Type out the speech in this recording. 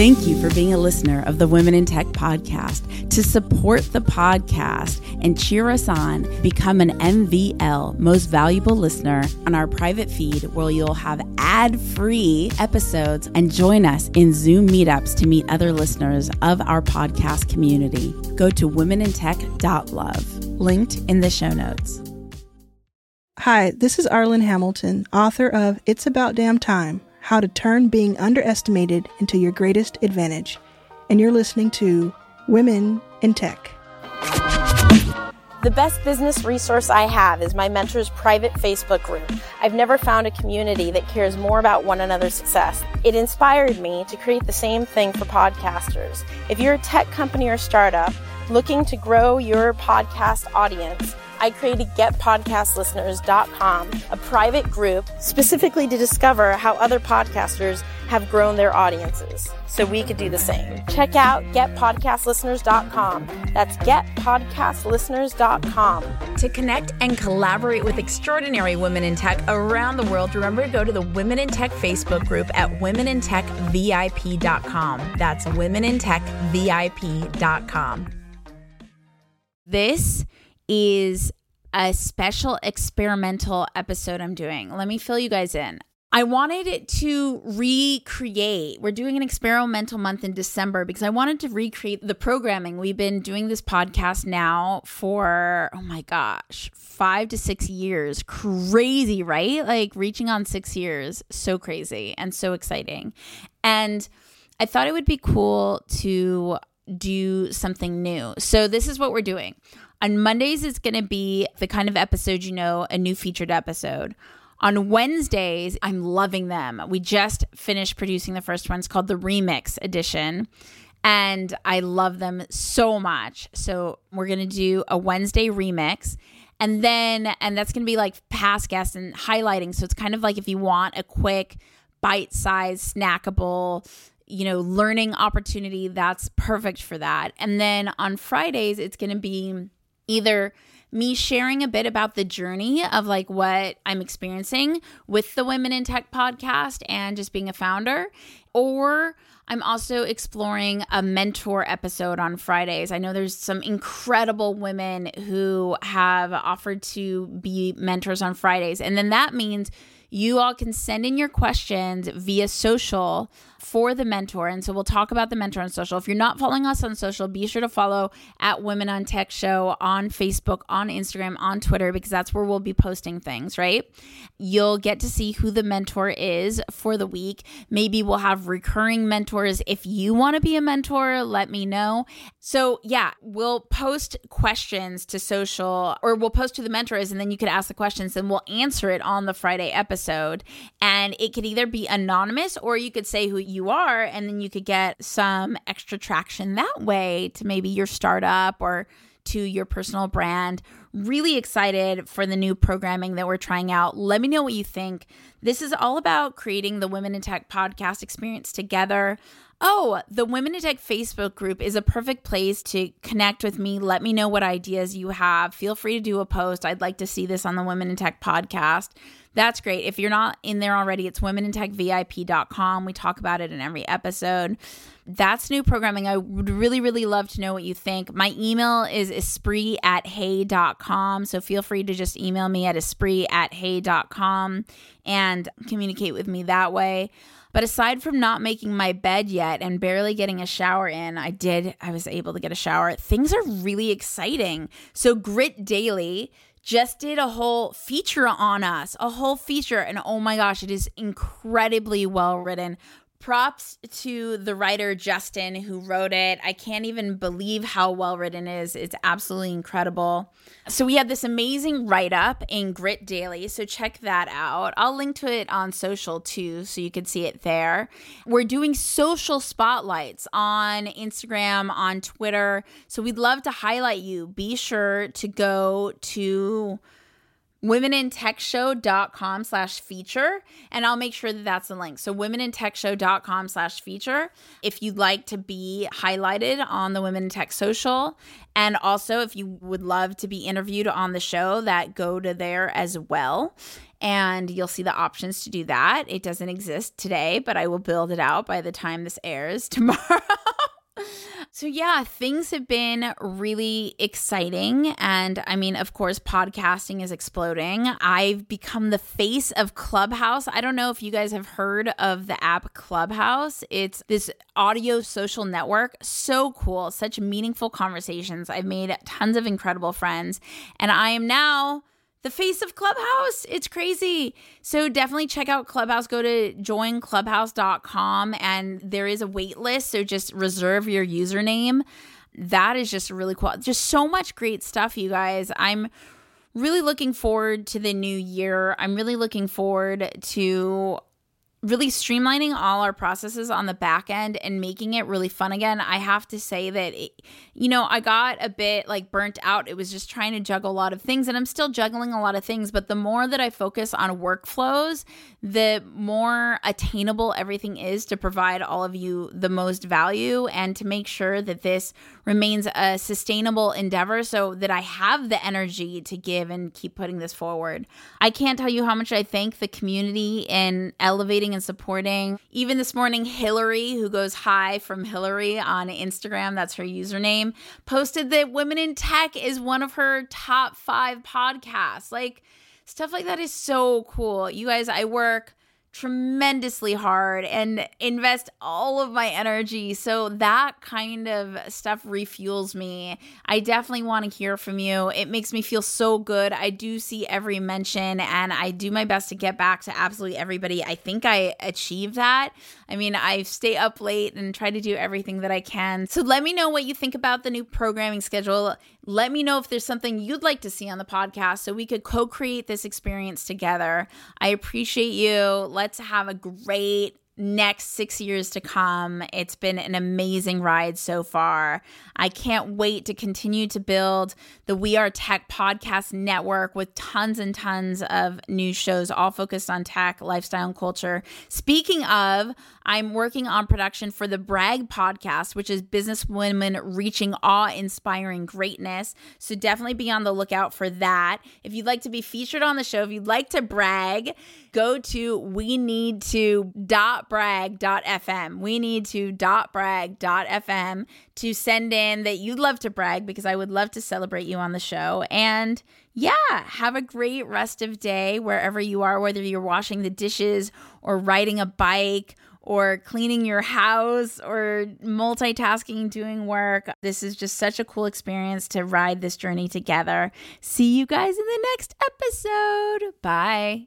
Thank you for being a listener of the Women in Tech podcast. To support the podcast and cheer us on, become an MVL, most valuable listener, on our private feed where you'll have ad free episodes and join us in Zoom meetups to meet other listeners of our podcast community. Go to womenintech.love, linked in the show notes. Hi, this is Arlan Hamilton, author of It's About Damn Time How to Turn Being Underestimated into Your Greatest Advantage. And you're listening to Women in Tech. The best business resource I have is my mentor's private Facebook group. I've never found a community that cares more about one another's success. It inspired me to create the same thing for podcasters. If you're a tech company or startup looking to grow your podcast audience, I created getpodcastlisteners.com, a private group specifically to discover how other podcasters have grown their audiences so we could do the same. Check out getpodcastlisteners.com. That's getpodcastlisteners.com. To connect and collaborate with extraordinary women in tech around the world, remember to go to the Women in Tech Facebook group at womenintechvip.com. That's womenintechvip.com. This is a special experimental episode I'm doing. Let me fill you guys in. I wanted it to recreate. We're doing an experimental month in December because I wanted to recreate the programming. We've been doing this podcast now for, oh my gosh, five to six years. Crazy, right? Like reaching on six years. So crazy and so exciting. And I thought it would be cool to do something new. So, this is what we're doing. On Mondays, it's going to be the kind of episode you know, a new featured episode. On Wednesdays, I'm loving them. We just finished producing the first one. It's called the Remix Edition. And I love them so much. So we're going to do a Wednesday remix. And then, and that's going to be like past guests and highlighting. So it's kind of like if you want a quick, bite sized, snackable, you know, learning opportunity, that's perfect for that. And then on Fridays, it's going to be either me sharing a bit about the journey of like what I'm experiencing with the Women in Tech podcast and just being a founder, or I'm also exploring a mentor episode on Fridays. I know there's some incredible women who have offered to be mentors on Fridays. And then that means you all can send in your questions via social for the mentor. And so we'll talk about the mentor on social. If you're not following us on social, be sure to follow at Women in Tech Show on Facebook, on Instagram, on Twitter, because that's where we'll be posting things, right? You'll get to see who the mentor is for the week. Maybe we'll have recurring mentors. If you want to be a mentor, let me know. So, yeah, we'll post questions to social or we'll post to the mentors and then you could ask the questions and we'll answer it on the Friday episode. And it could either be anonymous or you could say who you are, and then you could get some extra traction that way to maybe your startup or to your personal brand. Really excited for the new programming that we're trying out. Let me know what you think. This is all about creating the Women in Tech podcast experience together. Oh, the Women in Tech Facebook group is a perfect place to connect with me. Let me know what ideas you have. Feel free to do a post. I'd like to see this on the Women in Tech podcast. That's great. If you're not in there already, it's womenintechvip.com. We talk about it in every episode. That's new programming. I would really, really love to know what you think. My email is espree at hey.com. So feel free to just email me at espree at hey.com and communicate with me that way. But aside from not making my bed yet and barely getting a shower in, I did, I was able to get a shower. Things are really exciting. So, Grit Daily just did a whole feature on us, a whole feature. And oh my gosh, it is incredibly well written props to the writer Justin who wrote it. I can't even believe how well written it is. It's absolutely incredible. So we have this amazing write up in Grit Daily. So check that out. I'll link to it on social too so you can see it there. We're doing social spotlights on Instagram, on Twitter. So we'd love to highlight you. Be sure to go to womenintechshow.com slash feature and i'll make sure that that's the link. So womenintechshow.com slash feature if you'd like to be highlighted on the women in tech social and also if you would love to be interviewed on the show that go to there as well and you'll see the options to do that. It doesn't exist today but i will build it out by the time this airs tomorrow so, yeah, things have been really exciting. And I mean, of course, podcasting is exploding. I've become the face of Clubhouse. I don't know if you guys have heard of the app Clubhouse, it's this audio social network. So cool, such meaningful conversations. I've made tons of incredible friends. And I am now the face of Clubhouse. It's crazy. So definitely check out Clubhouse. Go to joinclubhouse.com and there is a wait list. So just reserve your username. That is just really cool. Just so much great stuff, you guys. I'm really looking forward to the new year. I'm really looking forward to really streamlining all our processes on the back end and making it really fun again. I have to say that, it, you know, I got a bit like burnt out. It was just trying to juggle a lot of things, and I'm still juggling a lot of things. But the more that I focus on workflows, the more attainable everything is to provide all of you the most value and to make sure that this remains a sustainable endeavor so that I have the energy to give and keep putting this forward. I can't tell you how much I thank the community in elevating and supporting. Even this morning, Hillary, who goes hi from Hillary on Instagram, that's her username, posted that Women in Tech is one of her top five podcasts. Like, stuff like that is so cool. You guys, I work tremendously hard and invest all of my energy. So that kind of stuff refuels me. I definitely want to hear from you. It makes me feel so good. I do see every mention and I do my best to get back to absolutely everybody. I think I achieve that. I mean, I stay up late and try to do everything that I can. So let me know what you think about the new programming schedule. Let me know if there's something you'd like to see on the podcast so we could co create this experience together. I appreciate you. Let's have a great next six years to come. It's been an amazing ride so far. I can't wait to continue to build the We Are Tech podcast network with tons and tons of new shows, all focused on tech, lifestyle, and culture. Speaking of, I'm working on production for the Brag podcast, which is business women reaching awe inspiring greatness. So definitely be on the lookout for that. If you'd like to be featured on the show, if you'd like to brag, go to we need to dot brag.fm. We need to brag.fm to send in that you'd love to brag because I would love to celebrate you on the show. And yeah, have a great rest of day wherever you are, whether you're washing the dishes or riding a bike or cleaning your house or multitasking doing work. This is just such a cool experience to ride this journey together. See you guys in the next episode. Bye.